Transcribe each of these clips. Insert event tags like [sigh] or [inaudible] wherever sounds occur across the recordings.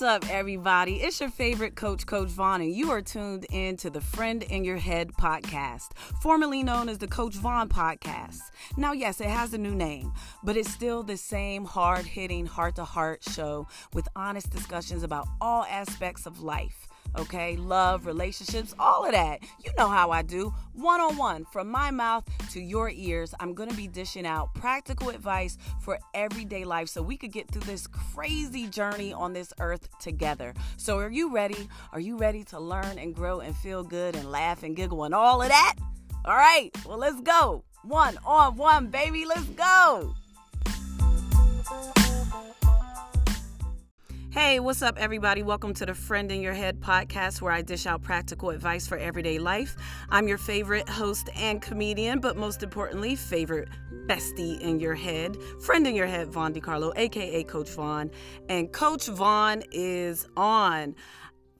What's up, everybody? It's your favorite coach, Coach Von, and you are tuned in to the Friend in Your Head podcast, formerly known as the Coach Von podcast. Now, yes, it has a new name, but it's still the same hard hitting, heart to heart show with honest discussions about all aspects of life okay? Love, relationships, all of that. You know how I do. One on one, from my mouth to your ears, I'm gonna be dishing out practical advice for everyday life so we could get through this crazy journey on this earth together. So, are you ready? Are you ready to learn and grow and feel good and laugh and giggle and all of that? All right, well, let's go. One on one, baby, let's go. Hey, what's up, everybody? Welcome to the Friend in Your Head podcast, where I dish out practical advice for everyday life. I'm your favorite host and comedian, but most importantly, favorite bestie in your head, friend in your head, Von DiCarlo, aka Coach Von. And Coach Von is on.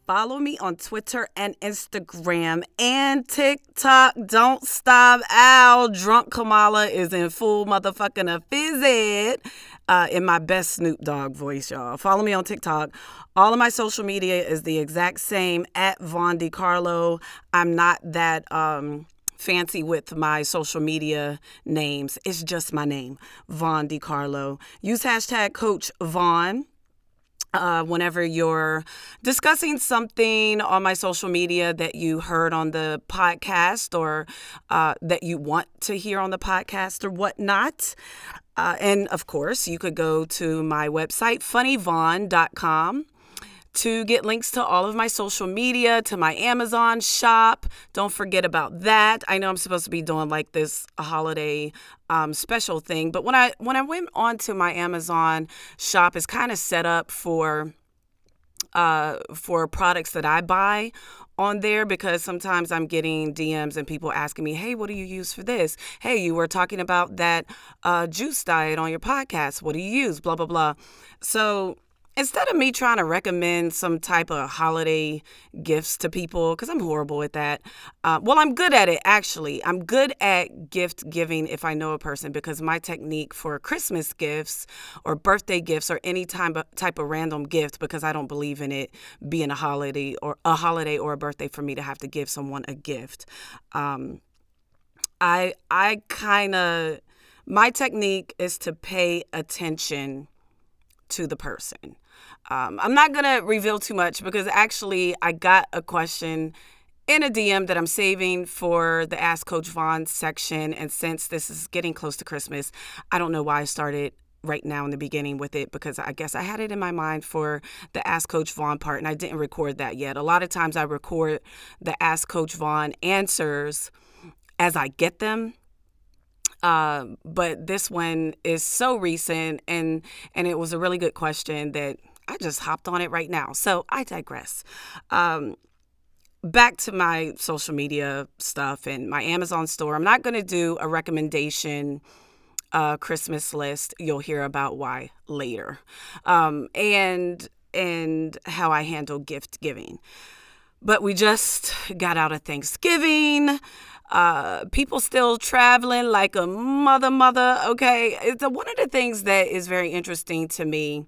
Follow me on Twitter and Instagram and TikTok. Don't stop, Al. Drunk Kamala is in full motherfucking a visit uh, in my best Snoop Dogg voice, y'all. Follow me on TikTok. All of my social media is the exact same at Von DiCarlo. I'm not that um, fancy with my social media names. It's just my name, Von DiCarlo. Use hashtag Coach Von. Uh, whenever you're discussing something on my social media that you heard on the podcast or uh, that you want to hear on the podcast or whatnot. Uh, and of course, you could go to my website, funnyvon.com to get links to all of my social media, to my Amazon shop. Don't forget about that. I know I'm supposed to be doing like this holiday um, special thing, but when I when I went onto my Amazon shop, it's kind of set up for uh, for products that I buy on there because sometimes I'm getting DMs and people asking me, hey, what do you use for this? Hey, you were talking about that uh, juice diet on your podcast. What do you use? Blah, blah, blah. So instead of me trying to recommend some type of holiday gifts to people because i'm horrible at that uh, well i'm good at it actually. I'm good at gift giving if i know a person because my technique for christmas gifts or birthday gifts or any type of, type of random gift because i don't believe in it being a holiday or a holiday or a birthday for me to have to give someone a gift. Um, i i kind of my technique is to pay attention to the person. Um, I'm not going to reveal too much because actually, I got a question in a DM that I'm saving for the Ask Coach Von section. And since this is getting close to Christmas, I don't know why I started right now in the beginning with it because I guess I had it in my mind for the Ask Coach Von part and I didn't record that yet. A lot of times I record the Ask Coach Von answers as I get them uh, but this one is so recent and and it was a really good question that I just hopped on it right now. So I digress. Um, back to my social media stuff and my Amazon store. I'm not going to do a recommendation uh, Christmas list. You'll hear about why later, um, and and how I handle gift giving. But we just got out of Thanksgiving. Uh, people still traveling like a mother, mother. Okay. It's one of the things that is very interesting to me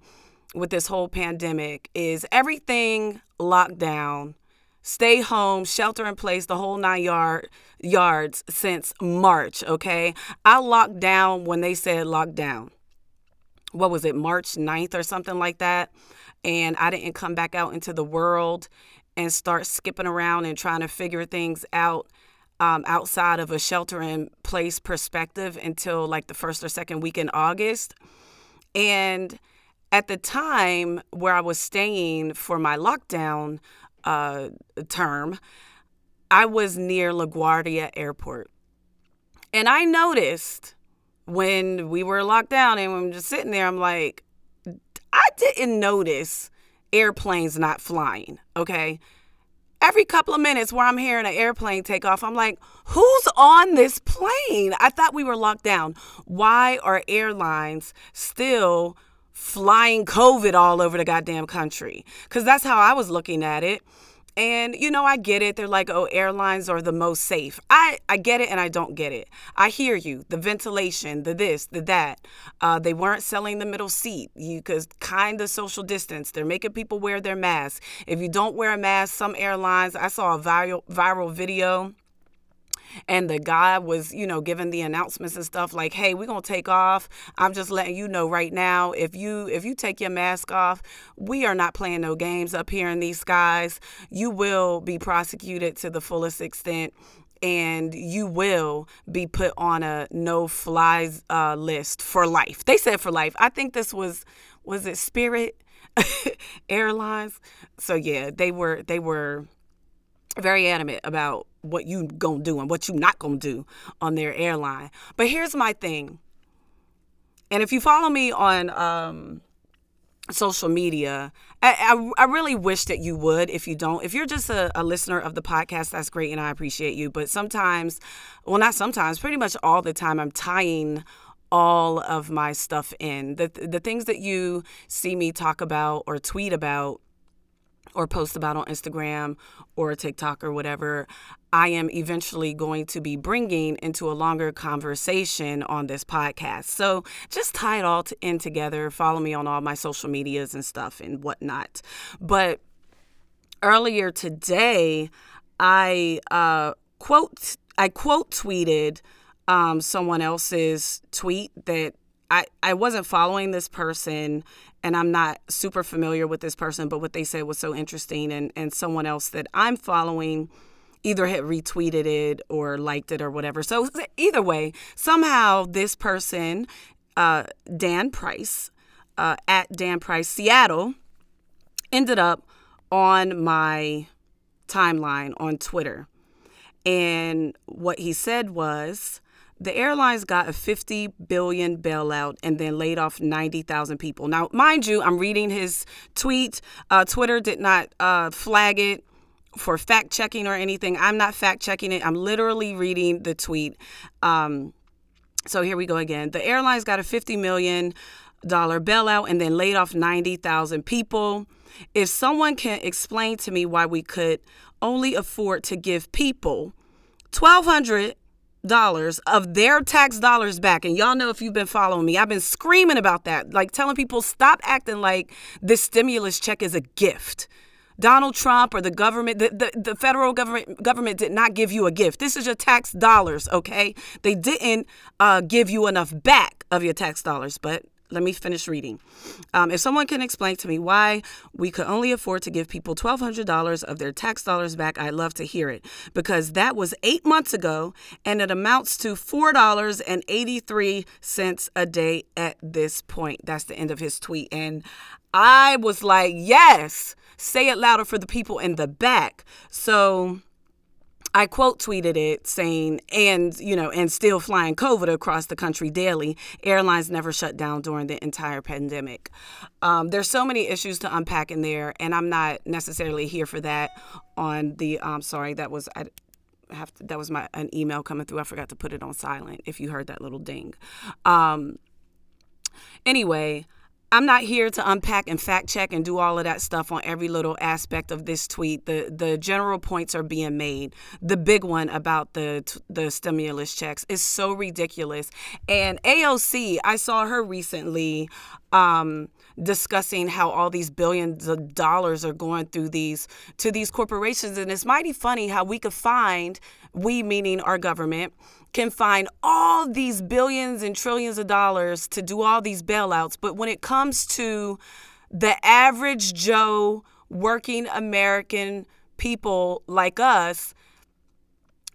with this whole pandemic is everything locked down, stay home, shelter in place, the whole nine yard yards since March. Okay. I locked down when they said lockdown. What was it, March 9th or something like that? And I didn't come back out into the world and start skipping around and trying to figure things out um, outside of a shelter in place perspective until like the first or second week in August. And at the time where I was staying for my lockdown uh, term, I was near LaGuardia Airport. And I noticed when we were locked down and I'm just sitting there, I'm like, I didn't notice airplanes not flying, okay? Every couple of minutes where I'm hearing an airplane take off, I'm like, who's on this plane? I thought we were locked down. Why are airlines still flying COVID all over the goddamn country? Because that's how I was looking at it. And you know, I get it. They're like, "Oh, airlines are the most safe." I I get it, and I don't get it. I hear you. The ventilation, the this, the that. Uh, they weren't selling the middle seat. You could kind of social distance. They're making people wear their masks. If you don't wear a mask, some airlines. I saw a viral viral video and the guy was, you know, giving the announcements and stuff like, "Hey, we're going to take off. I'm just letting you know right now if you if you take your mask off, we are not playing no games up here in these skies. You will be prosecuted to the fullest extent." and you will be put on a no flies uh, list for life. They said for life. I think this was was it Spirit [laughs] Airlines. So yeah, they were they were very adamant about what you gonna do and what you not gonna do on their airline. But here's my thing. And if you follow me on um, social media, I, I, I, really wish that you would. If you don't, if you're just a, a listener of the podcast, that's great and I appreciate you. But sometimes, well, not sometimes, pretty much all the time, I'm tying all of my stuff in. The, the things that you see me talk about or tweet about or post about on Instagram or TikTok or whatever, I am eventually going to be bringing into a longer conversation on this podcast. So just tie it all in together. Follow me on all my social medias and stuff and whatnot. But earlier today, I uh, quote I quote tweeted um, someone else's tweet that I, I wasn't following this person and I'm not super familiar with this person, but what they said was so interesting. And, and someone else that I'm following either had retweeted it or liked it or whatever. So either way, somehow this person, uh, Dan Price, uh, at Dan Price Seattle, ended up on my timeline on Twitter. And what he said was, the airlines got a 50 billion bailout and then laid off 90,000 people. Now, mind you, I'm reading his tweet. Uh, Twitter did not uh, flag it for fact checking or anything. I'm not fact checking it. I'm literally reading the tweet. Um, so here we go again. The airlines got a 50 million dollar bailout and then laid off 90,000 people. If someone can explain to me why we could only afford to give people 1200 dollars of their tax dollars back. And y'all know if you've been following me i've been screaming about that like telling people stop acting like this stimulus check is a gift. Donald trump or the government the, the, the federal government government did not give you a gift. This is your tax dollars okay? They didn't uh, give you enough back of your tax dollars but let me finish reading. Um, if someone can explain to me why we could only afford to give people $1,200 of their tax dollars back, I'd love to hear it because that was eight months ago and it amounts to $4.83 a day at this point. That's the end of his tweet. And I was like, yes, say it louder for the people in the back. So I quote tweeted it saying, and, you know, and still flying COVID across the country daily. Airlines never shut down during the entire pandemic. Um, there's so many issues to unpack in there, and I'm not necessarily here for that on the, I'm um, sorry, that was, I, have to, that was my an email coming through. I forgot to put it on silent. If you heard that little ding, um, anyway, I'm not here to unpack and fact check and do all of that stuff on every little aspect of this tweet. The the general points are being made. The big one about the the stimulus checks is so ridiculous. And AOC, I saw her recently um, discussing how all these billions of dollars are going through these to these corporations, and it's mighty funny how we could find we meaning our government can find all these billions and trillions of dollars to do all these bailouts. But when it comes to the average Joe working American people like us,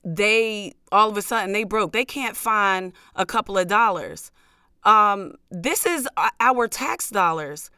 they all of a sudden they broke. They can't find a couple of dollars. Um, this is our tax dollars,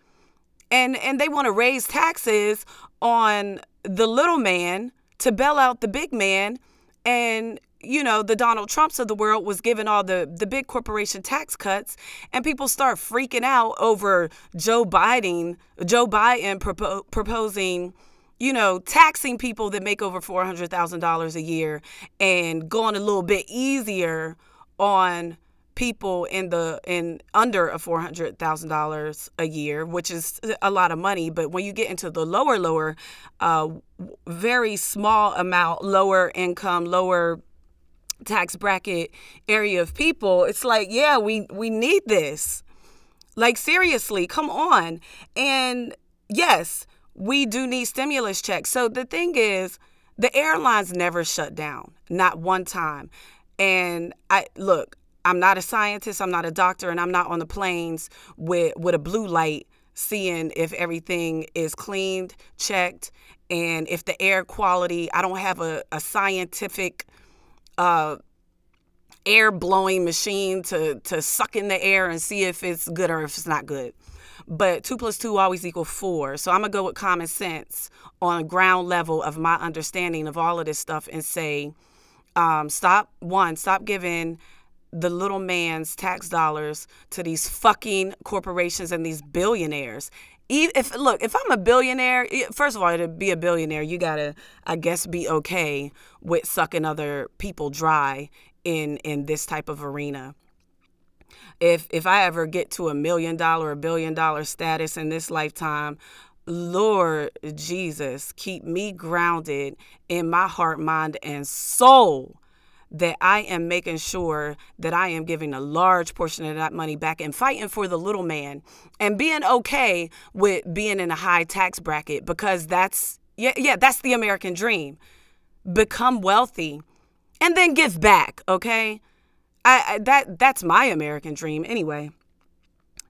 and and they want to raise taxes on the little man to bail out the big man, and you know, the Donald Trumps of the world was given all the, the big corporation tax cuts, and people start freaking out over Joe Biden, Joe Biden propo- proposing, you know, taxing people that make over $400,000 a year and going a little bit easier on people in the in under a four hundred thousand dollars a year, which is a lot of money. But when you get into the lower, lower, uh, very small amount, lower income, lower tax bracket area of people, it's like, yeah, we we need this. Like seriously, come on. And yes, we do need stimulus checks. So the thing is, the airlines never shut down, not one time. And I look, I'm not a scientist, I'm not a doctor, and I'm not on the planes with with a blue light seeing if everything is cleaned, checked, and if the air quality, I don't have a, a scientific uh, air blowing machine to to suck in the air and see if it's good or if it's not good. But two plus two always equal four. So I'm gonna go with common sense on a ground level of my understanding of all of this stuff and say, um, stop one, stop giving the little man's tax dollars to these fucking corporations and these billionaires. If look, if I'm a billionaire, first of all, to be a billionaire, you gotta, I guess, be okay with sucking other people dry in in this type of arena. If if I ever get to a million dollar, a billion dollar status in this lifetime, Lord Jesus, keep me grounded in my heart, mind, and soul that I am making sure that I am giving a large portion of that money back and fighting for the little man and being okay with being in a high tax bracket because that's yeah yeah that's the American dream. Become wealthy and then give back, okay? I, I that that's my American dream anyway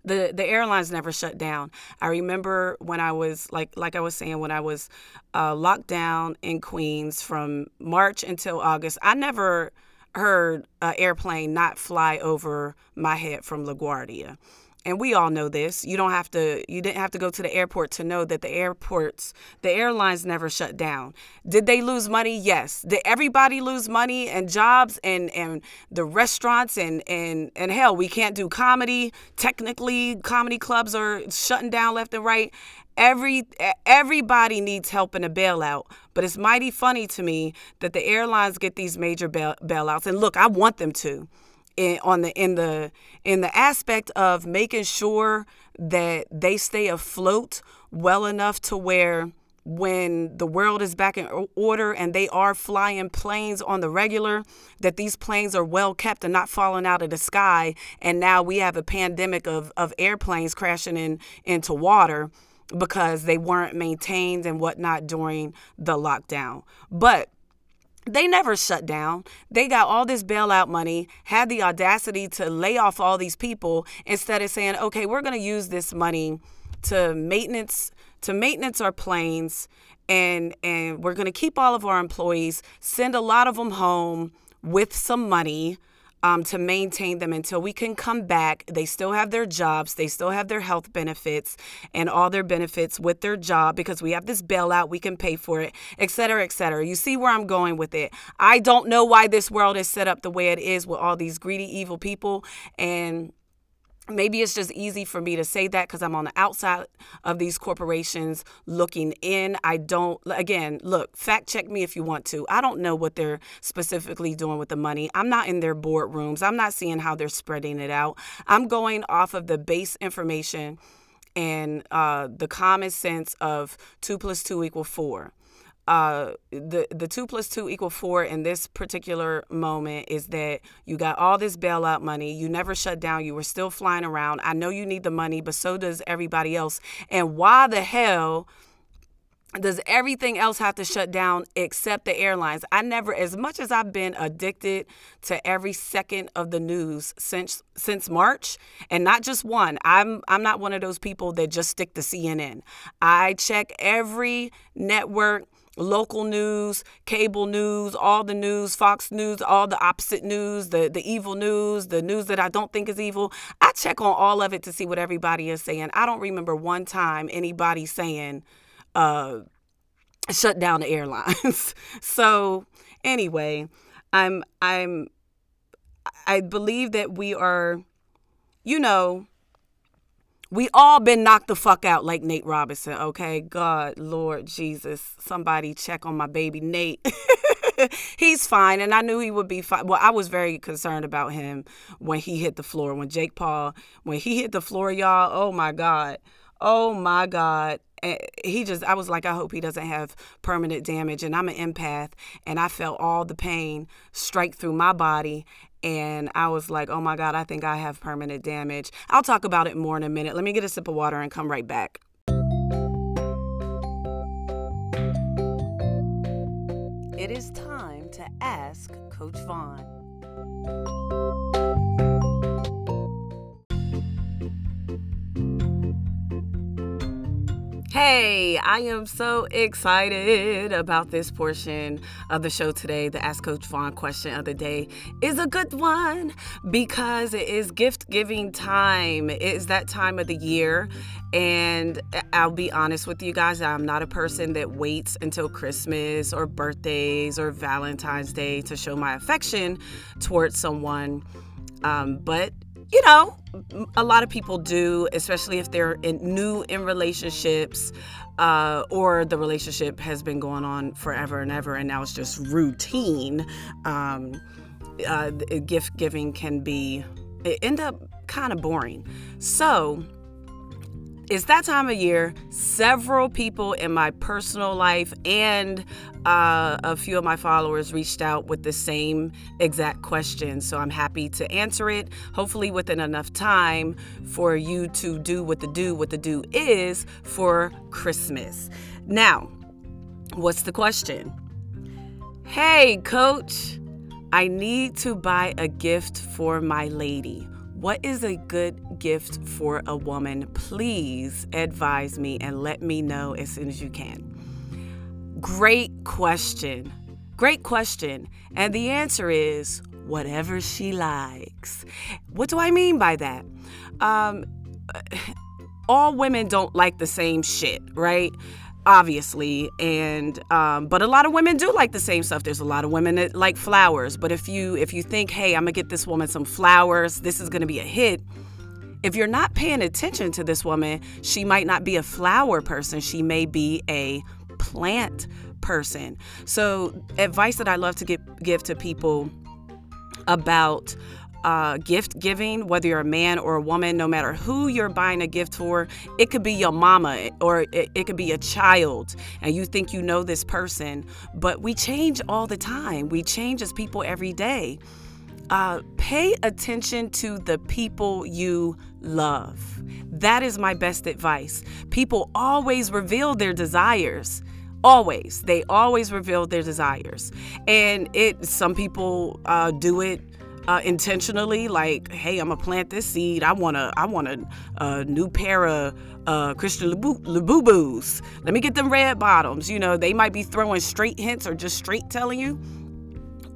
the the airlines never shut down. I remember when I was like like I was saying when I was uh, locked down in Queens from March until August. I never heard an airplane not fly over my head from LaGuardia and we all know this you don't have to you didn't have to go to the airport to know that the airports the airlines never shut down. Did they lose money? Yes. Did everybody lose money and jobs and and the restaurants and and and hell we can't do comedy. Technically comedy clubs are shutting down left and right. Every everybody needs help in a bailout but it's mighty funny to me that the airlines get these major bail, bailouts. And look i want them to in, on the in the in the aspect of making sure that they stay afloat well enough to where when the world is back in order and they are flying planes on the regular, that these planes are well kept and not falling out of the sky. And now we have a pandemic of, of airplanes crashing in into water because they weren't maintained and whatnot during the lockdown. But they never shut down. They got all this bailout money, had the audacity to lay off all these people instead of saying, "Okay, we're going to use this money to maintenance to maintenance our planes and and we're going to keep all of our employees, send a lot of them home with some money um, to maintain them until we can come back. They still have their jobs, they still have their health benefits and all their benefits with their job because we have this bailout, we can pay for it, et cetera, et cetera. You see where I'm going with it. I don't know why this world is set up the way it is with all these greedy, evil people. And maybe it's just easy for me to say that because I'm on the outside of these corporations looking in. I don't, again, look, fact check me if you want to. I don't know what they're specifically doing with the money. I'm not in their boardrooms, I'm not seeing how they're spreading it out. I'm going off of the base information and uh, the common sense of two plus two equal four uh, the the two plus two equal four in this particular moment is that you got all this bailout money. You never shut down. You were still flying around. I know you need the money, but so does everybody else. And why the hell? does everything else have to shut down except the airlines? I never as much as I've been addicted to every second of the news since since March and not just one. I'm I'm not one of those people that just stick to CNN. I check every network local news, cable news, all the news, Fox News, all the opposite news, the, the evil news, the news that I don't think is evil. I check on all of it to see what everybody is saying. I don't remember one time anybody saying, uh, shut down the airlines. [laughs] so anyway, I'm I'm I believe that we are, you know, We all been knocked the fuck out like Nate Robinson, okay? God, Lord Jesus, somebody check on my baby Nate. [laughs] He's fine, and I knew he would be fine. Well, I was very concerned about him when he hit the floor. When Jake Paul, when he hit the floor, y'all, oh my God. Oh my God And he just i was like i hope he doesn't have permanent damage and i'm an empath and i felt all the pain strike through my body and i was like oh my god i think i have permanent damage. I'll talk about it more in a minute. Let me get a sip of water and come right back. It is time to ask coach von Hey, I am so excited about this portion of the show today. The Ask Coach Von question of the day is a good one because it is gift giving time. It is that time of the year. And I'll be honest with you guys, I'm not a person that waits until Christmas or birthdays or Valentine's Day to show my affection towards someone. Um, but you know, a lot of people do, especially if they're in, new in relationships uh, or the relationship has been going on forever and ever, and now it's just routine. Um, uh, gift giving can be it end up kind of boring. So it's that time of year. Several people in my personal life and uh, a few of my followers reached out with the same exact question. So I'm happy to answer it, hopefully within enough time for you to do what the do, what the do is for Christmas. Now, what's the question? Hey, coach, I need to buy a gift for my lady. What is a good gift for a woman? Please advise me and let me know as soon as you can. Great question. Great question. And the answer is whatever she likes. What do I mean by that? Um, [sighs] all women don't like the same shit, right? Obviously and um, but a lot of women do like the same stuff. There's a lot of women that like flowers but if you if you think hey i'm gonna get this woman some flowers this is gonna be a hit if you're not paying attention to this woman she might not be a flower person. She may be a plant person. So advice that i love to give, give to people about uh, gift giving, whether you're a man or a woman, no matter who you're buying a gift for, it could be your mama or it, it could be a child, and you think you know this person, but we change all the time. We change as people every day. Uh, pay attention to the people you love. That is my best advice. People always reveal their desires always they always reveal their desires and it some people uh, do it uh, intentionally like hey i'm gonna plant this seed. I want to i want a, a, new pair of uh, christian Louboutins let me get them red bottoms. You know they might be throwing straight hints or just straight telling you.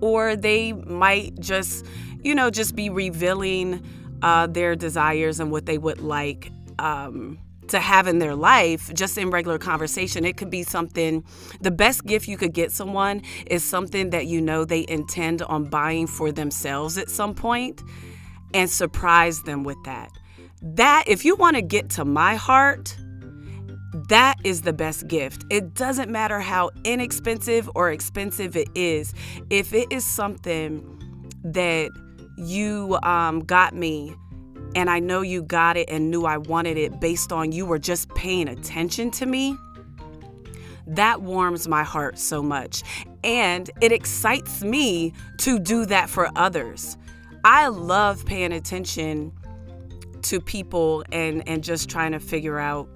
Or they might just you know just be revealing uh, their desires and what they would like um, to have in their life just in regular conversation. It could be something, the best gift you could get someone is something that you know they intend on buying for themselves at some point and surprise them with that. That, if you want to get to my heart, that is the best gift. It doesn't matter how inexpensive or expensive it is. If it is something that you um, got me and I know you got it and knew I wanted it based on you were just paying attention to me, that warms my heart so much. And it excites me to do that for others. I love paying attention to people and, and just trying to figure out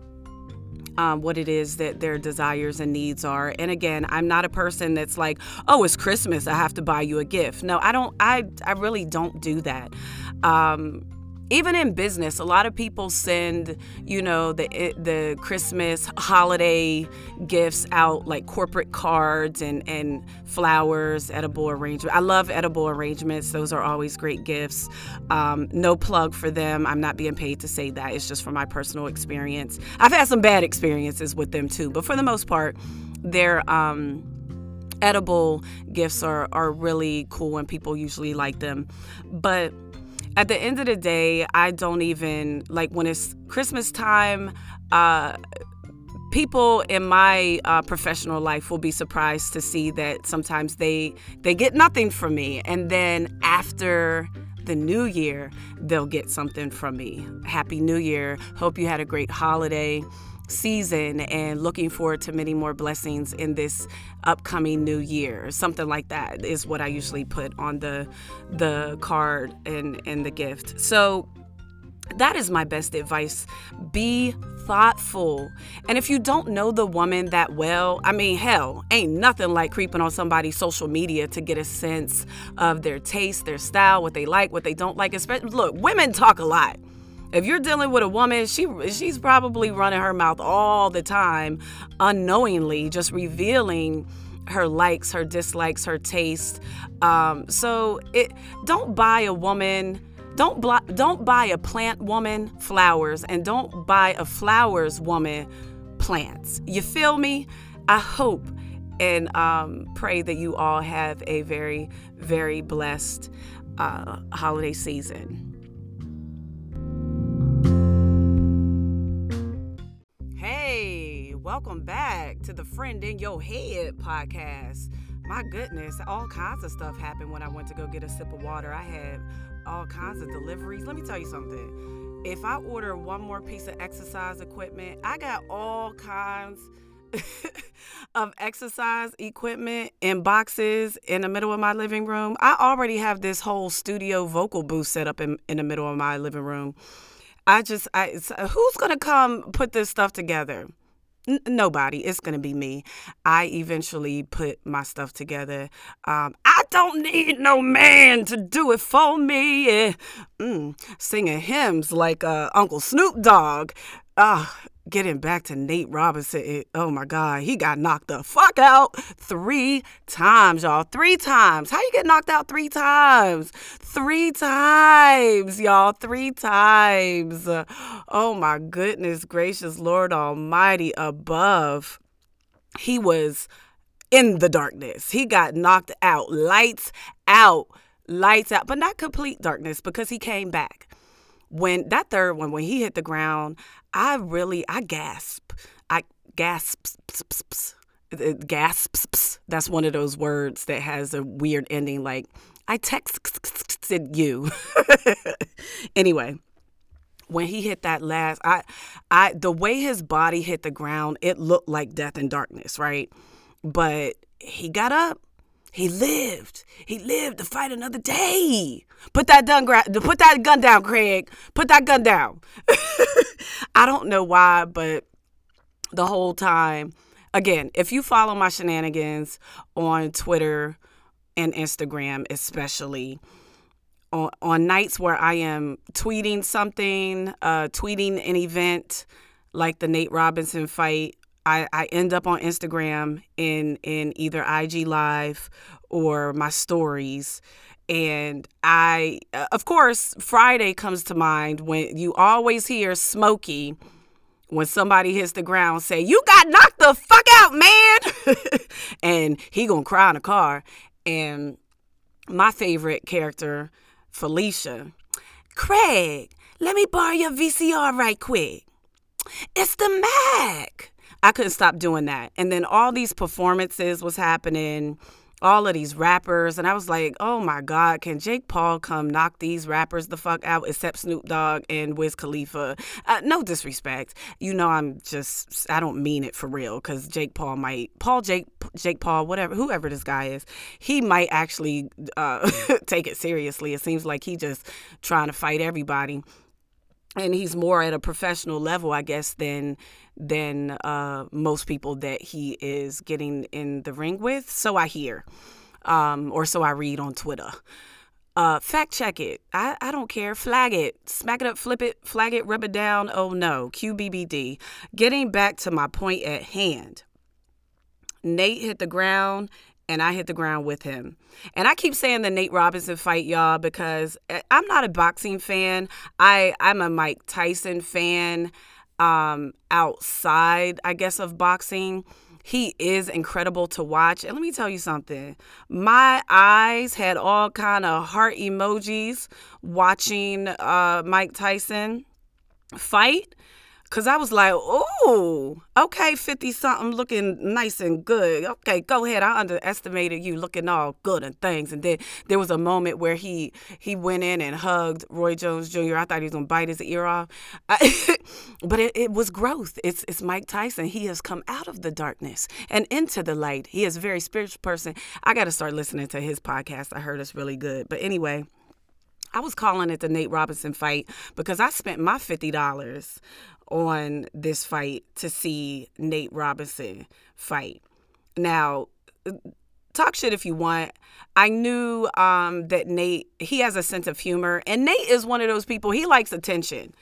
um, what it is that their desires and needs are. And again, I'm not a person that's like, oh, it's Christmas, I have to buy you a gift. No, I don't. I I really don't do that. Um, even in business, a lot of people send, you know, the the Christmas holiday gifts out like corporate cards and and flowers, edible arrangements. I love edible arrangements; those are always great gifts. Um, no plug for them. I'm not being paid to say that. It's just from my personal experience. I've had some bad experiences with them too, but for the most part, they're. Um, edible gifts are, are really cool and people usually like them but at the end of the day, I don't even like when it's Christmas time. Uh, people in my uh, professional life will be surprised to see that sometimes they they get nothing from me, and then after the new year, they'll get something from me. Happy New Year! Hope you had a great holiday season and looking forward to many more blessings in this upcoming new year something like that is what i usually put on the the card and and the gift so that is my best advice. Be thoughtful. And if you don't know the woman that well, I mean, hell, ain't nothing like creeping on somebody's social media to get a sense of their taste, their style, what they like, what they don't like. Especially, look, women talk a lot. If you're dealing with a woman, she she's probably running her mouth all the time, unknowingly, just revealing her likes, her dislikes, her taste. Um, so it don't buy a woman. Don't bl- don't buy a plant woman flowers, and don't buy a flowers woman plants. You feel me? I hope and um, pray that you all have a very very blessed uh, holiday season. Welcome back to the Friend in Your Head podcast. My goodness, all kinds of stuff happened when I went to go get a sip of water. I had all kinds of deliveries. Let me tell you something. If I order one more piece of exercise equipment, I got all kinds [laughs] of exercise equipment in boxes in the middle of my living room. I already have this whole studio vocal booth set up in, in the middle of my living room. I just, I, who's gonna come put this stuff together? N- nobody. It's going to be me. I eventually put my stuff together. Um, I don't need no man to do it for me. Mm, singing hymns like uh, Uncle Snoop Dogg. Uh, getting back to Nate Robinson, it, oh my God, he got knocked the fuck out three times, y'all. Three times. How you get knocked out three times? Three times, y'all. Three times. Oh my goodness gracious, Lord Almighty above. He was in the darkness. He got knocked out. Lights out. Lights out. But not complete darkness because he came back when that third one when he hit the ground I really I gasp. I gasps. Gasps. That's one of those words that has a weird ending like I texted you. [laughs] anyway, when he hit that last I I the way his body hit the ground, it looked like death and darkness, right? But he got up. He lived. He lived to fight another day. Put that gun put that gun down, Craig. Put that gun down. [laughs] I don't know why, but the whole time, again, if you follow my shenanigans on Twitter and Instagram, especially, on, on nights where I am tweeting something, uh, tweeting an event like the Nate Robinson fight, I, I end up on Instagram in in either IG Live or my stories and I, uh, of course, Friday comes to mind when you always hear Smokey when somebody hits the ground say, "You got knocked the fuck out, man," [laughs] and he gonna cry in the car. And my favorite character, Felicia, Craig, let me borrow your VCR right quick. It's the Mac. I couldn't stop doing that. And then all these performances was happening all of these rappers, and I was like, oh my God, can Jake Paul come knock these rappers the fuck out except Snoop Dogg and Wiz Khalifa? Uh, no disrespect. You know, I'm just, I don't mean it for real because Jake Paul might, Paul, Jake, Jake Paul, whatever, whoever this guy is, he might actually uh, [laughs] take it seriously. It seems like he just trying to fight everybody. And he's more at a professional level, I guess, than than uh, most people that he is getting in the ring with. So I hear, um, or so I read on Twitter. Uh, fact check it. I, I don't care. Flag it. Smack it up, flip it, flag it, rub it down. Oh no. QBBD. Getting back to my point at hand. Nate hit the ground and I hit the ground with him. And I keep saying the Nate Robinson fight, y'all, because eh, I'm not a boxing fan. I, I'm a Mike Tyson fan um, outside, I guess, of boxing. he is incredible to watch. And let me tell you something. My eyes had all kind of heart emojis watching uh, Mike Tyson fight Cause I was like, ooh, okay, 50 something looking nice and good. Okay, go ahead. I underestimated you looking all good and things. And then there was a moment where he he went in and hugged Roy Jones Jr. I thought he was gonna bite his ear off. [laughs] but it, it was growth. It's it's Mike Tyson. He has come out of the darkness and into the light. He is a very spiritual person. I gotta start listening to his podcast. I heard it's really good. But anyway. I was calling it the Nate Robinson fight because I spent my $50 on this fight to see Nate Robinson fight. Now, talk shit if you want. I knew um, that Nate, he has a sense of humor, and Nate is one of those people, he likes attention.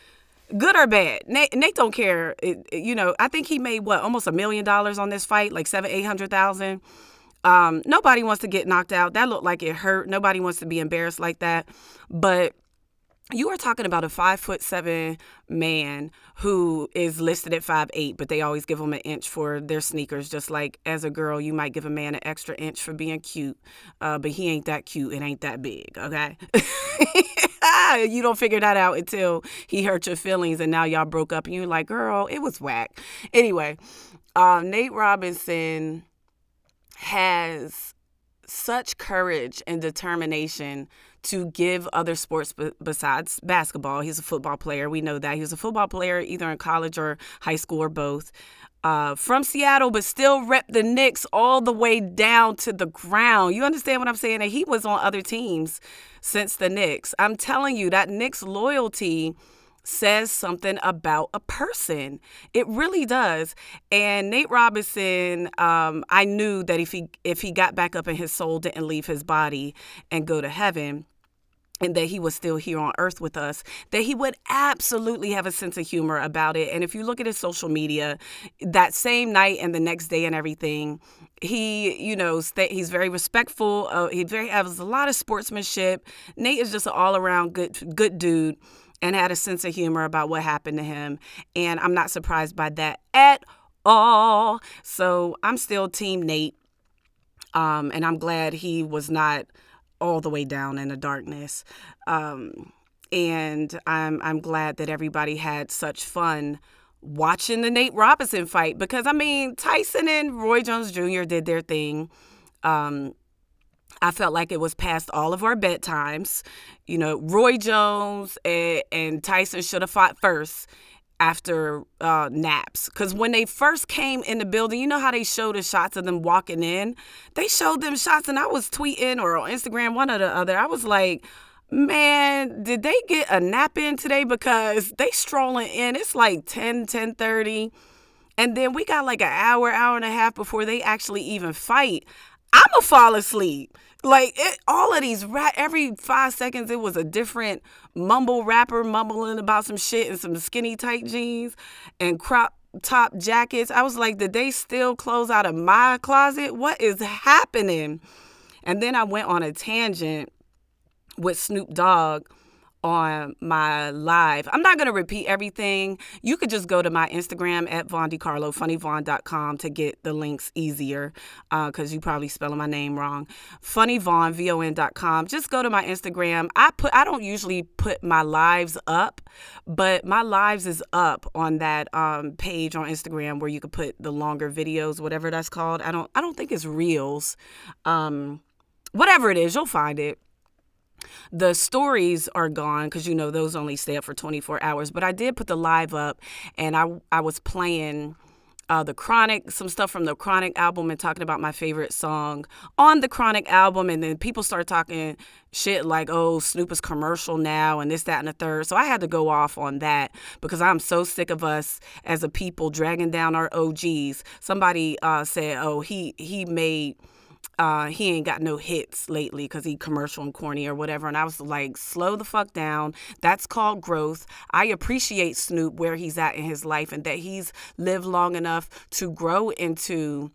Good or bad, Nate, Nate don't care. It, you know, I think he made what almost a million dollars on this fight, like seven, eight hundred thousand. Um, nobody wants to get knocked out. That looked like it hurt. Nobody wants to be embarrassed like that. But you are talking about a five foot seven man who is listed at five eight, but they always give him an inch for their sneakers. Just like as a girl, you might give a man an extra inch for being cute, uh, but he ain't that cute. It ain't that big. Okay. [laughs] you don't figure that out until he hurt your feelings, and now y'all broke up, and you're like, girl, it was whack. Anyway, uh, Nate Robinson has such courage and determination to give other sports b- besides basketball. He's a football player. We know that. He was a football player either in college or high school or both. Uh, from Seattle, but still rep the Knicks all the way down to the ground. You understand what I'm saying? And he was on other teams since the Knicks. I'm telling you, that Knicks loyalty says something about a person. It really does. And Nate Robinson, um, I knew that if he if he got back up and his soul didn't leave his body and go to heaven, and that he was still here on earth with us, that he would absolutely have a sense of humor about it. And if you look at his social media, that same night and the next day and everything, he, you know, he's very respectful. Uh, he very has a lot of sportsmanship. Nate is just an all around good good dude and had a sense of humor about what happened to him. And I'm not surprised by that at all. So I'm still Team Nate. Um, and I'm glad he was not all the way down in the darkness. Um, and I'm I'm glad that everybody had such fun watching the Nate Robinson fight because I mean Tyson and Roy Jones Jr. did their thing. Um, I felt like it was past all of our bedtimes. You know, Roy Jones and, and Tyson should have fought first after uh, naps. Because when they first came in the building, you know how they showed the shots of them walking in? They showed them shots, and I was tweeting or on Instagram, one or the other. I was like, man, did they get a nap in today? Because they strolling in. It's like 10, 10 30. And then we got like an hour, hour and a half before they actually even fight. I'ma fall asleep. Like it, all of these rap, every five seconds it was a different mumble rapper mumbling about some shit and some skinny tight jeans and crop top jackets. I was like, did they steal clothes out of my closet? What is happening? And then I went on a tangent with Snoop Dogg on my live. I'm not going to repeat everything. You could just go to my Instagram at Von funnyvon.com to get the links easier because uh, you probably spelling my name wrong. Funnyvon, V-O-N.com. Just go to my Instagram. I put I don't usually put my lives up, but my lives is up on that um, page on Instagram where you could put the longer videos, whatever that's called. I don't I don't think it's reels. Um, whatever it is, you'll find it. The stories are gone because you know those only stay up for 24 hours. But I did put the live up, and I I was playing. Uh, the Chronic, some stuff from the Chronic album, and talking about my favorite song on the Chronic album. And then people start talking shit like, oh, Snoop is commercial now, and this, that, and the third. So I had to go off on that because I'm so sick of us as a people dragging down our OGs. Somebody uh, said, oh, he he made uh, he ain't got no hits lately because he commercial and corny or whatever. And I was like, slow the fuck down. That's called growth. I appreciate Snoop where he's at in his life and that he's lived long enough to grow into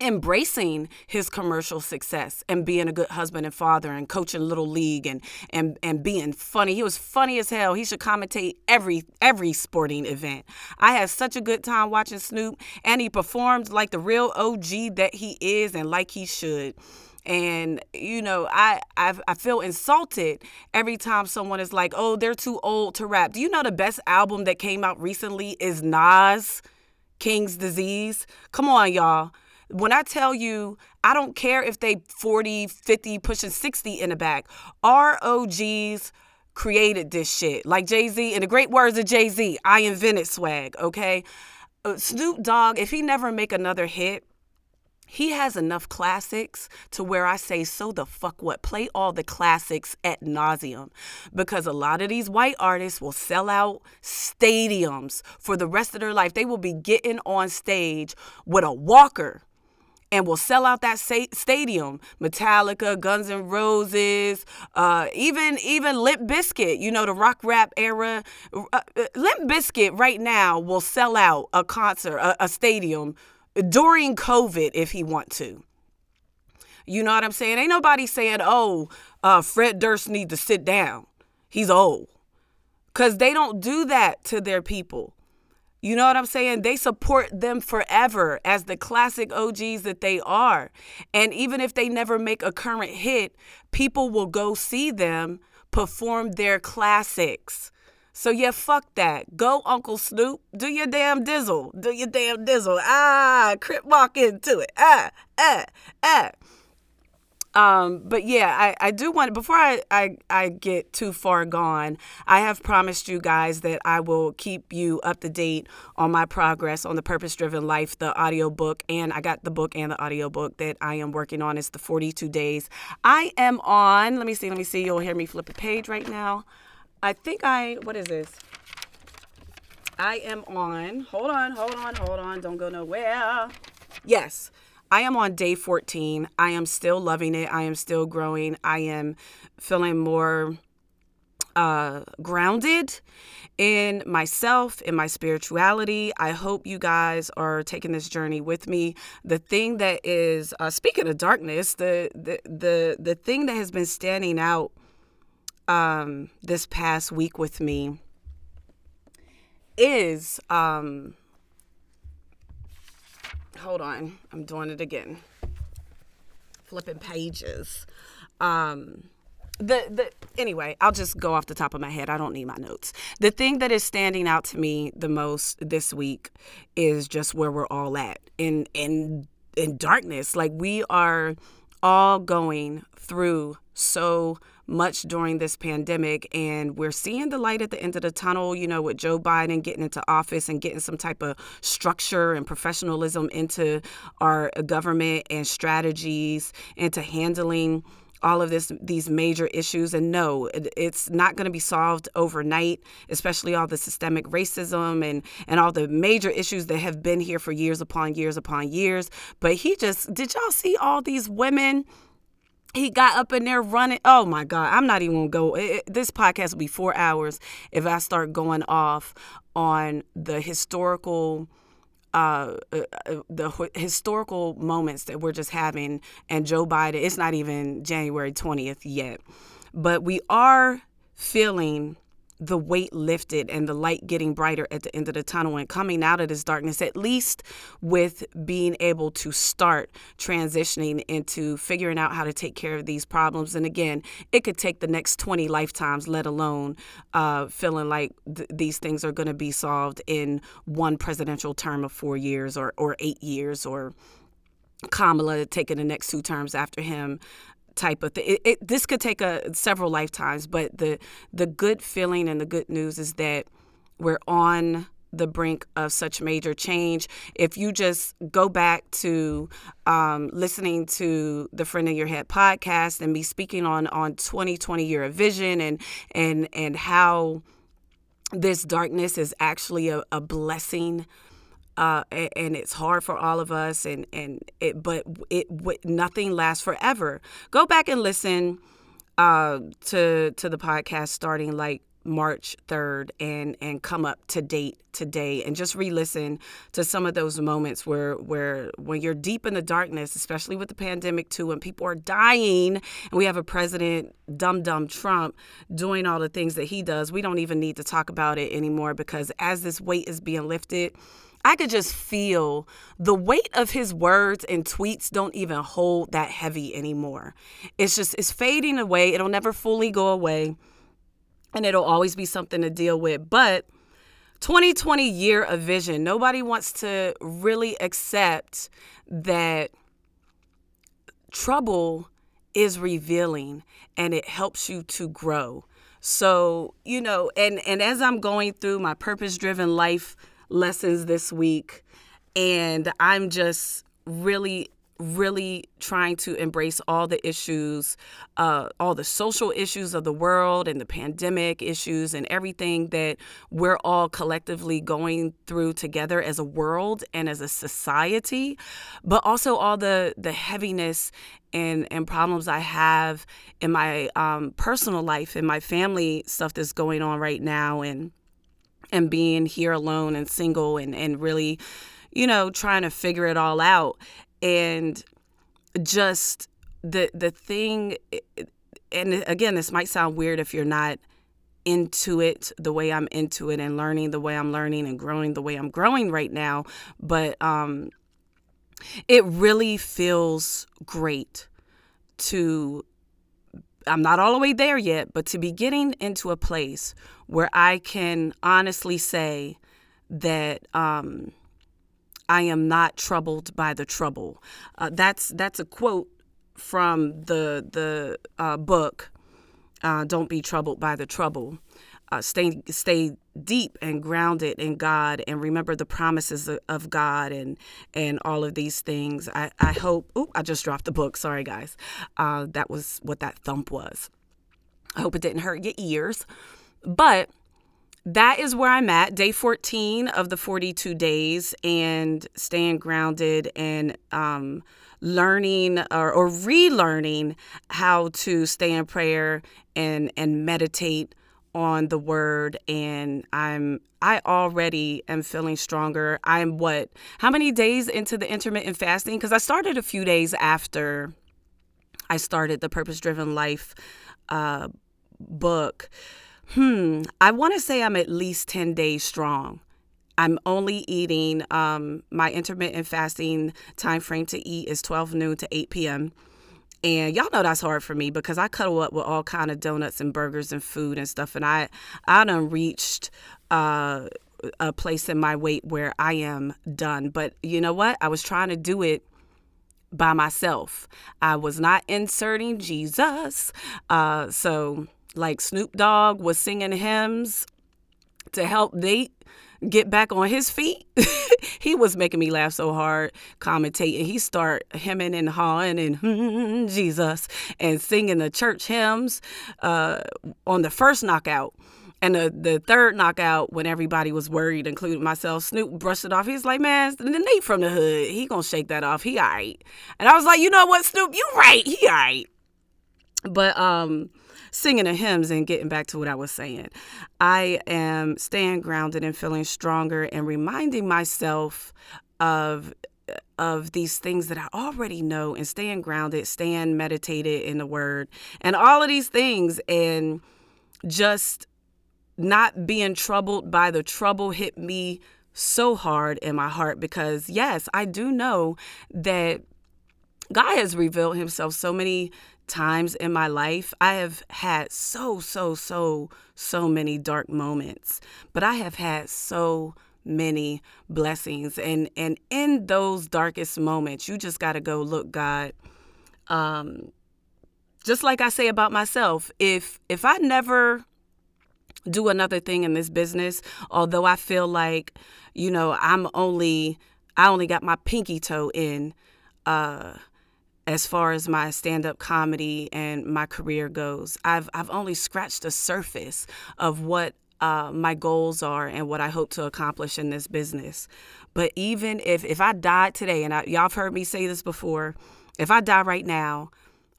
embracing his commercial success and being a good husband and father and coaching little league and and and being funny. He was funny as hell. He should commentate every every sporting event. I had such a good time watching Snoop and he performed like the real OG that he is and like he should and you know I, I i feel insulted every time someone is like oh they're too old to rap do you know the best album that came out recently is nas king's disease come on y'all when I tell you, I don't care if they 40, 50, pushing 60 in the back. ROGs created this shit. Like Jay Z, in the great words of Jay Z, I invented swag, okay? Uh, Snoop Dogg, if he never make another hit, he has enough classics to where I say, so the fuck what? Play all the classics at nauseum. Because a lot of these white artists will sell out stadiums for the rest of their life. They will be getting on stage with a walker and will sell out that stadium. Metallica, Guns N' Roses, uh, even even Limp Bizkit. You know the rock rap era. Uh, uh, Limp right now will sell out a concert, a, a stadium during COVID if he want to. You know what I'm saying? Ain't nobody saying, "Oh, uh, Fred Durst need to sit down. He's old," because they don't do that to their people. You know what I'm saying? They support them forever as the classic OGs that they are. And even if they never make a current hit, people will go see them perform their classics. So yeah, fuck that. Go Uncle Snoop. Do your damn dizzle. Do your damn dizzle. Ah, crip walk into it. Ah, ah, ah. Um, but yeah, I, I do want before I, I, I get too far gone, I have promised you guys that I will keep you up to date on my progress on the Purpose Driven Life, the audiobook, and I got the book and the audiobook that I am working on. It's the 42 days. I am on, let me see, let me see, you'll hear me flip a page right now. I think I, what is this? I am on, hold on, hold on, hold on, don't go nowhere. Yes. I am on day 14. I am still loving it. I am still growing. I am feeling more uh, grounded in myself, in my spirituality. I hope you guys are taking this journey with me. The thing that is, uh, speaking of darkness, the, the the the thing that has been standing out um, this past week with me is um, hold on. I'm doing it again. Flipping pages. Um, the the anyway, I'll just go off the top of my head. I don't need my notes. The thing that is standing out to me the most this week is just where we're all at in in in darkness. Like we are all going through so much during this pandemic and we're seeing the light at the end of the tunnel you know with joe biden getting into office and getting some type of structure and professionalism into our government and strategies into handling all of this these major issues. And no it, it's not going to be solved overnight especially all the systemic racism and and all the major issues that have been here for years upon years upon years. But he just did y'all see all these women he got up in there running. Oh my God, I'm not even gonna go. It, this podcast will be four hours if I start going off on the historical. Uh, uh, uh the historical moments that we're just having, and Joe Biden, it's not even January 20th yet, but we are feeling the weight lifted and the light getting brighter at the end of the tunnel and coming out of this darkness, at least with being able to start transitioning into figuring out how to take care of these problems. And again, it could take the next 20 lifetimes, let alone uh, feeling like th- these things are going to be solved in one presidential term of four years or, or eight years or Kamala taking the next two terms after him type of thing. It, it, this could take a several lifetimes, but the the good feeling and the good news is that we're on the brink of such major change. If you just go back to um, listening to the Friend in Your Head podcast and me speaking on on 2020 year of vision and and and how this darkness is actually a, a blessing uh, and it's hard for all of us and and it but it nothing lasts forever. Go back and listen uh, to to the podcast starting like March 3rd and and come up to date today and just re-listen to some of those moments where where when you're deep in the darkness, especially with the pandemic too, when people are dying and we have a president, dumb dumb Trump, doing all the things that he does, we don't even need to talk about it anymore because as this weight is being lifted, I could just feel the weight of his words and tweets don't even hold that heavy anymore. It's just, it's fading away. It'll never fully go away and it'll always be something to deal with. But 2020 year of vision, nobody wants to really accept that trouble is revealing and it helps you to grow. So, you know, and and as I'm going through my purpose driven life lessons this week. And I'm just really really trying to embrace all the issues, uh, all the social issues of the world and the pandemic issues and everything that we're all collectively going through together as a world and as a society, but also all the the heaviness and and problems I have in my um, personal life and my family stuff that's going on right now and and being here alone and single and, and really, you know, trying to figure it all out. And just the the thing and again, this might sound weird if you're not into it the way I'm into it and learning the way I'm learning and growing the way I'm growing right now, but um it really feels great to I'm not all the way there yet, but to be getting into a place where I can honestly say that um, I am not troubled by the trouble. Uh, that's that's a quote from the the uh, book. Uh, Don't be troubled by the trouble. Uh, stay stay deep and grounded in God, and remember the promises of God, and and all of these things. I I hope. Oh, I just dropped the book. Sorry, guys. Uh, that was what that thump was. I hope it didn't hurt your ears. But that is where I'm at, day 14 of the 42 days, and staying grounded and um, learning or, or relearning how to stay in prayer and and meditate on the word and I'm I already am feeling stronger. I'm what? How many days into the intermittent fasting? Because I started a few days after I started the Purpose Driven Life uh, book. Hmm, I want to say I'm at least 10 days strong. I'm only eating um, my intermittent fasting time frame to eat is 12 noon to 8 p.m. And y'all know that's hard for me because I cuddle up with all kind of donuts and burgers and food and stuff. And I I done reached uh, a place in my weight where I am done. But you know what? I was trying to do it by myself. I was not inserting Jesus. Uh, so like Snoop Dogg was singing hymns to help Nate get back on his feet. [laughs] he was making me laugh so hard commentating. He start hemming and hawing and hmm, [laughs] Jesus and singing the church hymns uh, on the first knockout. And the, the third knockout, when everybody was worried, including myself, Snoop brushed it off. He's like, man, the Nate from the hood, he gonna shake that off. He all right. And I was like, you know what, Snoop, you right. He all right. But um, singing the hymns and getting back to what I was saying. I am staying grounded and feeling stronger and reminding myself of of these things that I already know and staying grounded, staying meditated in the word and all of these things and just not being troubled by the trouble hit me so hard in my heart because yes, I do know that God has revealed himself so many times in my life. I have had so, so, so, so many dark moments, but I have had so many blessings. And and in those darkest moments, you just gotta go, look, God, um, just like I say about myself, if if I never do another thing in this business, although I feel like, you know, I'm only I only got my pinky toe in uh as far as my stand-up comedy and my career goes. I've I've only scratched the surface of what uh, my goals are and what I hope to accomplish in this business. But even if if I died today, and I, y'all have heard me say this before, if I die right now,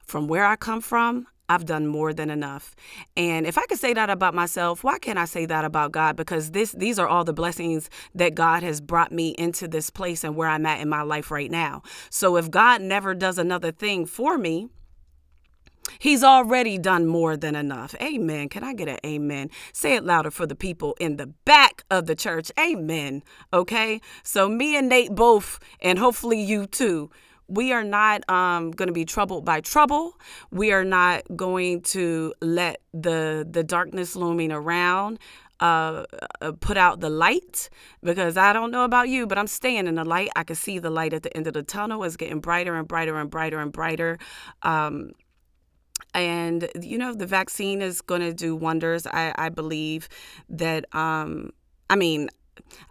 from where I come from, I've done more than enough. And if I could say that about myself, why can't I say that about God? Because this these are all the blessings that God has brought me into this place and where I'm at in my life right now. So if God never does another thing for me, He's already done more than enough. Amen. Can I get an amen? Say it louder for the people in the back of the church. Amen. Okay? So, me and Nate both, and hopefully you too, we are not um, going to be troubled by trouble. We are not going to let the the darkness looming around uh, uh, put out the light because I don't know about you, but I'm staying in the light. I can see the light at the end of the tunnel. It's getting brighter and brighter and brighter and brighter. Um, and you know the vaccine is going to do wonders. I, I believe that. Um, I mean,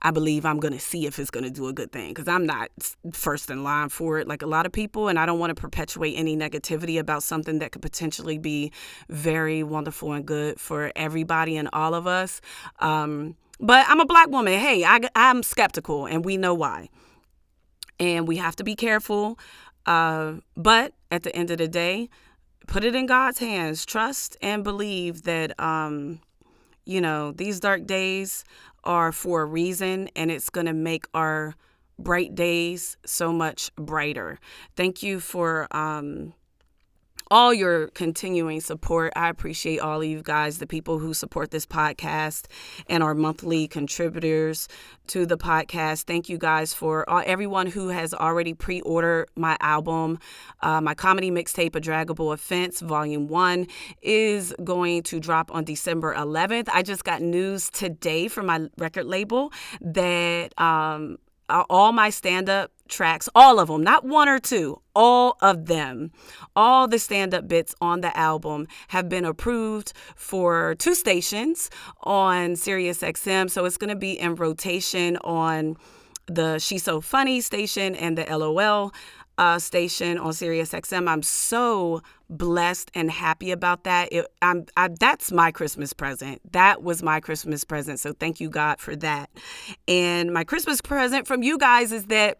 I believe I'm going to see if it's going to do a good thing because I'm not first in line for it like a lot of people. And I don't want to perpetuate any negativity about something that could potentially be very wonderful and good for everybody and all of us. Um, but I'm a black woman. Hey, I, I'm skeptical, and we know why. And we have to be careful. Uh, but at the end of the day, put it in God's hands. Trust and believe that, um, you know, these dark days are for a reason and it's going to make our bright days so much brighter. Thank you for um, all your continuing support. I appreciate all of you guys, the people who support this podcast and our monthly contributors to the podcast. Thank you guys for all, everyone who has already pre ordered my album. Uh, my comedy mixtape, A Draggable Offense, Volume 1, is going to drop on December 11th. I just got news today from my record label that um, all my stand up tracks, all of them, not one or two, all of them, all the stand up bits on the album have been approved for two stations on Sirius XM. So it's going to be in rotation on the She's So Funny station and the LOL uh, station on Sirius XM. I'm so blessed and happy about that. It, I'm, I, that's my Christmas present. That was my Christmas present. So thank you, God, for that. And my Christmas present from you guys is that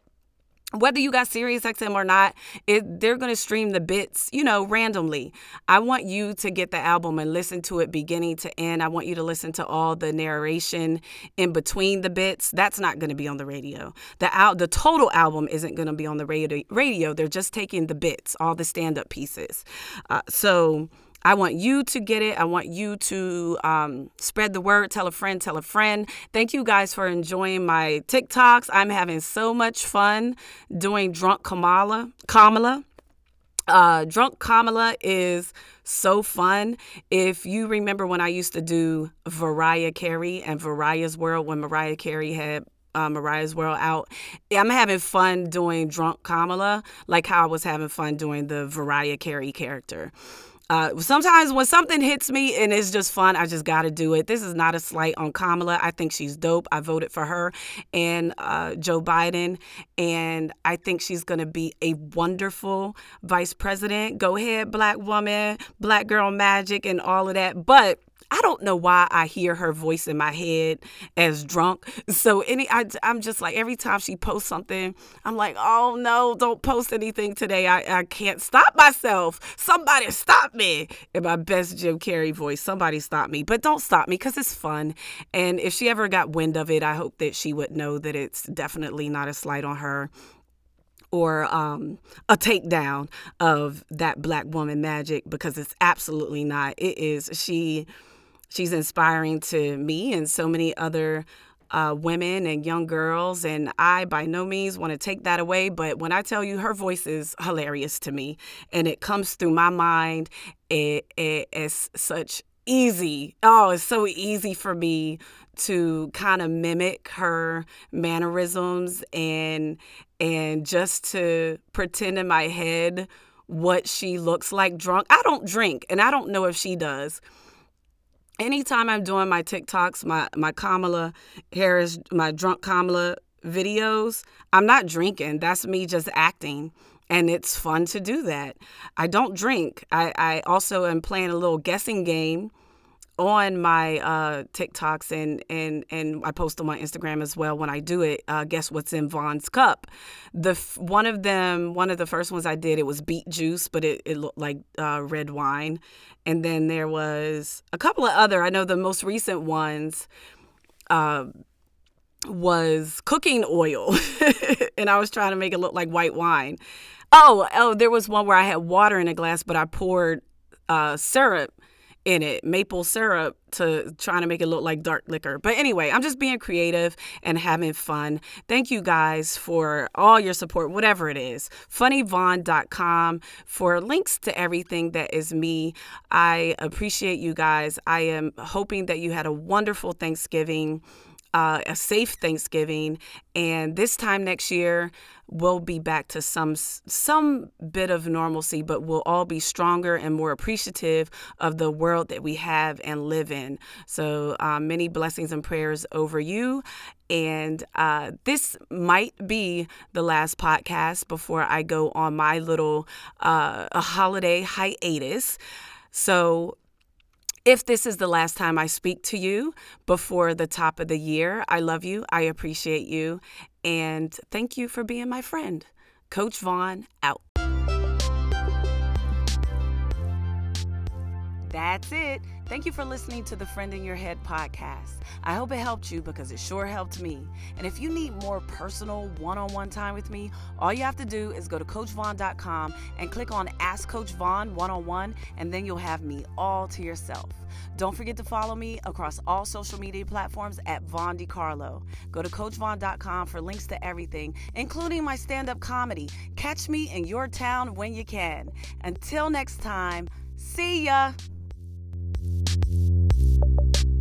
whether you got Sirius XM or not, it, they're going to stream the bits, you know, randomly. I want you to get the album and listen to it beginning to end. I want you to listen to all the narration in between the bits. That's not going to be on the radio. The the total album isn't going to be on the radio. Radio. They're just taking the bits, all the stand up pieces. Uh, so I want you to get it. I want you to um, spread the word, tell a friend, tell a friend. Thank you guys for enjoying my TikToks. I'm having so much fun doing Drunk Kamala. Kamala. Uh, Drunk Kamala is so fun. If you remember when I used to do Mariah Carey and Mariah's World, when Mariah Carey had uh, Mariah's World out. I'm having fun doing Drunk Kamala, like how I was having fun doing the Mariah Carey character. Uh, sometimes when something hits me and it's just fun, I just got to do it. This is not a slight on Kamala. I think she's dope. I voted for her and uh, Joe Biden, and I think she's going to be a wonderful vice president. Go ahead, black woman, black girl magic, and all of that. But I don't know why I hear her voice in my head as drunk. So any I, am just like every time she posts something, I'm like, oh no, don't post anything today. I, I can't stop myself. Somebody stop me. In my best Jim Carrey voice, somebody stop me. But don't stop me because it's fun. And if she ever got wind of it, I hope that she would know that it's definitely not a slight on her or um, a takedown of that black woman magic because it's absolutely not. It is she she's inspiring to me and so many other uh, women and young girls. And I, by no means, want to take that away. But when I tell you her voice is hilarious to me, and it comes through my mind it, it's such easy. Oh, it's so easy for me to kind of mimic her mannerisms and and just to pretend in my head what she looks like drunk. I don't drink and I don't know if she does anytime I'm doing my TikToks, my my Kamala Harris, my drunk Kamala videos, I'm not drinking. That's me just acting. And it's fun to do that. I don't drink. I, I also am playing a little guessing game on my uh, TikToks and and and I post on Instagram as well. When I do it, uh, guess what's in Von's cup? The f- one of them, one of the first ones I did, it was beet juice, but it, it looked like uh, red wine. And then there was a couple of other. I know the most recent ones uh, was cooking oil, [laughs] and I was trying to make it look like white wine. Oh, oh, there was one where I had water in a glass, but I poured uh, syrup in it, maple syrup to trying to make it look like dark liquor. But anyway, I'm just being creative and having fun. Thank you guys for all your support, whatever it is. Funnyvon.com for links to everything that is me. I appreciate you guys. I am hoping that you had a wonderful Thanksgiving. Uh, a safe Thanksgiving, and this time next year, we'll be back to some some bit of normalcy, but we'll all be stronger and more appreciative of the world that we have and live in. So um, many blessings and prayers over you. And uh, this might be the last podcast before I go on my little uh, a holiday hiatus. So if this is the last time I speak to you before the top of the year, I love you. I appreciate you. And thank you for being my friend. Coach Von out. That's it. Thank you for listening to the Friend in Your Head podcast. I hope it helped you because it sure helped me. And if you need more personal one on one time with me, all you have to do is go to CoachVon.com and click on Ask Coach Von one on one, and then you'll have me all to yourself. Don't forget to follow me across all social media platforms at Von Decarlo. Go to CoachVon.com for links to everything, including my stand up comedy. Catch me in your town when you can. Until next time, see ya! Thank you.